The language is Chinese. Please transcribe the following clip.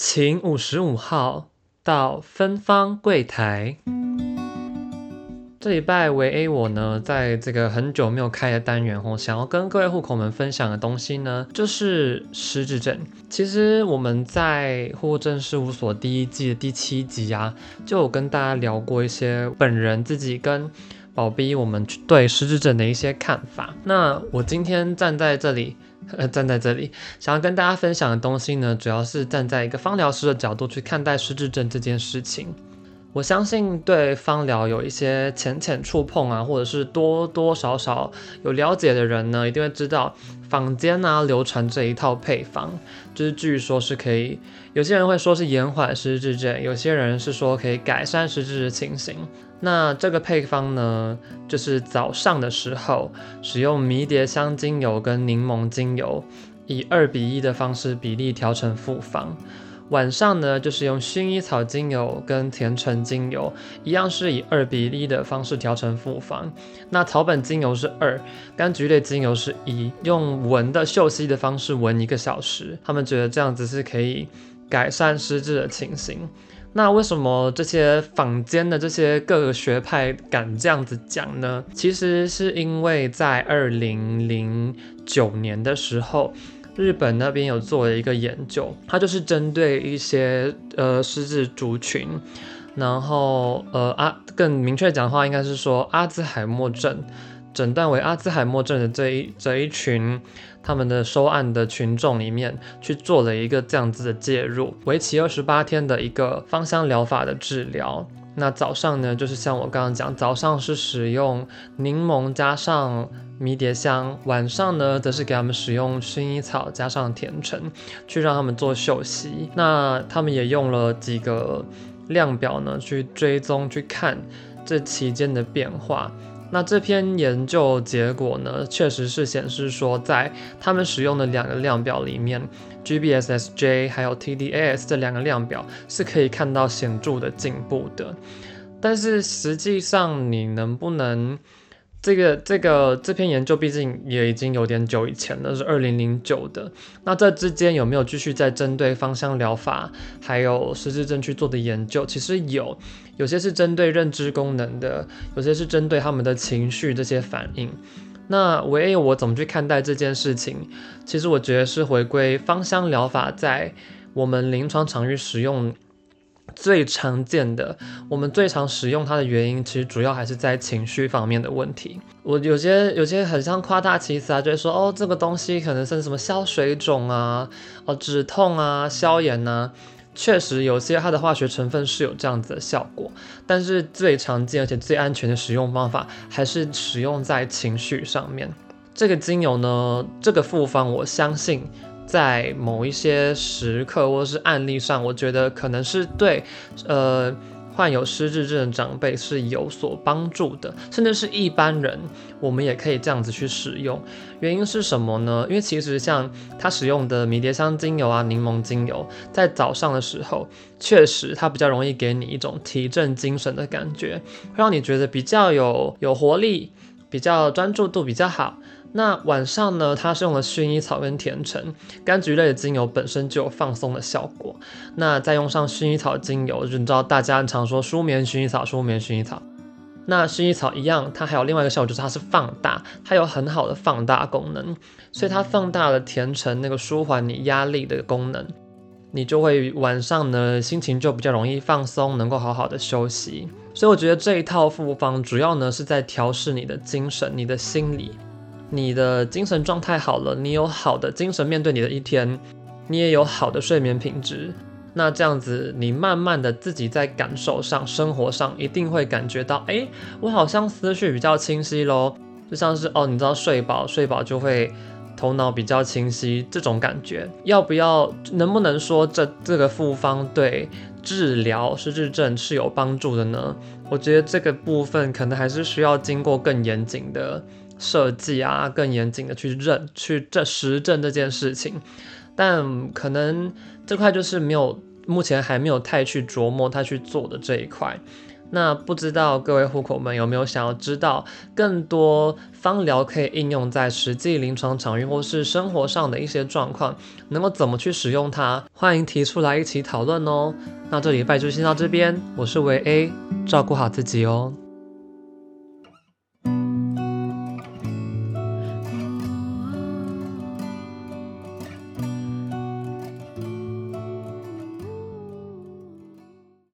请五十五号到芬芳柜台。这礼拜维 A 我呢，在这个很久没有开的单元哦，想要跟各位户口们分享的东西呢，就是失智症。其实我们在户政事务所第一季的第七集啊，就有跟大家聊过一些本人自己跟宝 B 我们对失智症的一些看法。那我今天站在这里，呃，站在这里，想要跟大家分享的东西呢，主要是站在一个芳疗师的角度去看待失智症这件事情。我相信对芳疗有一些浅浅触碰啊，或者是多多少少有了解的人呢，一定会知道坊间啊流传这一套配方，就是据说是可以，有些人会说是延缓失智症，有些人是说可以改善失智的情形。那这个配方呢，就是早上的时候使用迷迭香精油跟柠檬精油，以二比一的方式比例调成复方。晚上呢，就是用薰衣草精油跟甜橙精油，一样是以二比一的方式调成复方。那草本精油是二，柑橘类精油是一，用闻的嗅吸的方式闻一个小时。他们觉得这样子是可以改善失智的情形。那为什么这些坊间的这些各个学派敢这样子讲呢？其实是因为在二零零九年的时候。日本那边有做了一个研究，它就是针对一些呃失智族群，然后呃啊更明确讲的话，应该是说阿兹海默症诊断为阿兹海默症的这一这一群他们的收案的群众里面去做了一个这样子的介入，为期二十八天的一个芳香疗法的治疗。那早上呢，就是像我刚刚讲，早上是使用柠檬加上迷迭香，晚上呢，则是给他们使用薰衣草加上甜橙，去让他们做休息。那他们也用了几个量表呢，去追踪去看这期间的变化。那这篇研究结果呢，确实是显示说，在他们使用的两个量表里面，GBSSJ 还有 TDAS 这两个量表是可以看到显著的进步的。但是实际上，你能不能？这个这个这篇研究毕竟也已经有点久以前了，是二零零九的。那这之间有没有继续在针对芳香疗法还有失智症去做的研究？其实有，有些是针对认知功能的，有些是针对他们的情绪这些反应。那维 A 我怎么去看待这件事情？其实我觉得是回归芳香疗法在我们临床场域使用。最常见的，我们最常使用它的原因，其实主要还是在情绪方面的问题。我有些有些很像夸大其词啊，就会说哦，这个东西可能是什么消水肿啊，哦止痛啊，消炎啊，确实有些它的化学成分是有这样子的效果。但是最常见而且最安全的使用方法，还是使用在情绪上面。这个精油呢，这个复方，我相信。在某一些时刻或者是案例上，我觉得可能是对，呃，患有失智症的长辈是有所帮助的，甚至是一般人，我们也可以这样子去使用。原因是什么呢？因为其实像他使用的迷迭香精油啊、柠檬精油，在早上的时候，确实它比较容易给你一种提振精神的感觉，会让你觉得比较有有活力，比较专注度比较好。那晚上呢，它是用了薰衣草跟甜橙，柑橘类的精油本身就有放松的效果。那再用上薰衣草精油，就你知道大家常说舒眠薰衣草，舒眠薰衣草。那薰衣草一样，它还有另外一个效果，就是它是放大，它有很好的放大功能，所以它放大了甜橙那个舒缓你压力的功能，你就会晚上呢心情就比较容易放松，能够好好的休息。所以我觉得这一套复方主要呢是在调试你的精神，你的心理。你的精神状态好了，你有好的精神面对你的一天，你也有好的睡眠品质。那这样子，你慢慢的自己在感受上、生活上一定会感觉到，哎，我好像思绪比较清晰喽。就像是哦，你知道睡饱，睡饱就会头脑比较清晰这种感觉。要不要？能不能说这这个复方对治疗失智症是有帮助的呢？我觉得这个部分可能还是需要经过更严谨的。设计啊，更严谨的去认去这实证这件事情，但可能这块就是没有，目前还没有太去琢磨他去做的这一块。那不知道各位户口们有没有想要知道更多芳疗可以应用在实际临床场域或是生活上的一些状况，能够怎么去使用它？欢迎提出来一起讨论哦。那这礼拜就先到这边，我是维 A，照顾好自己哦。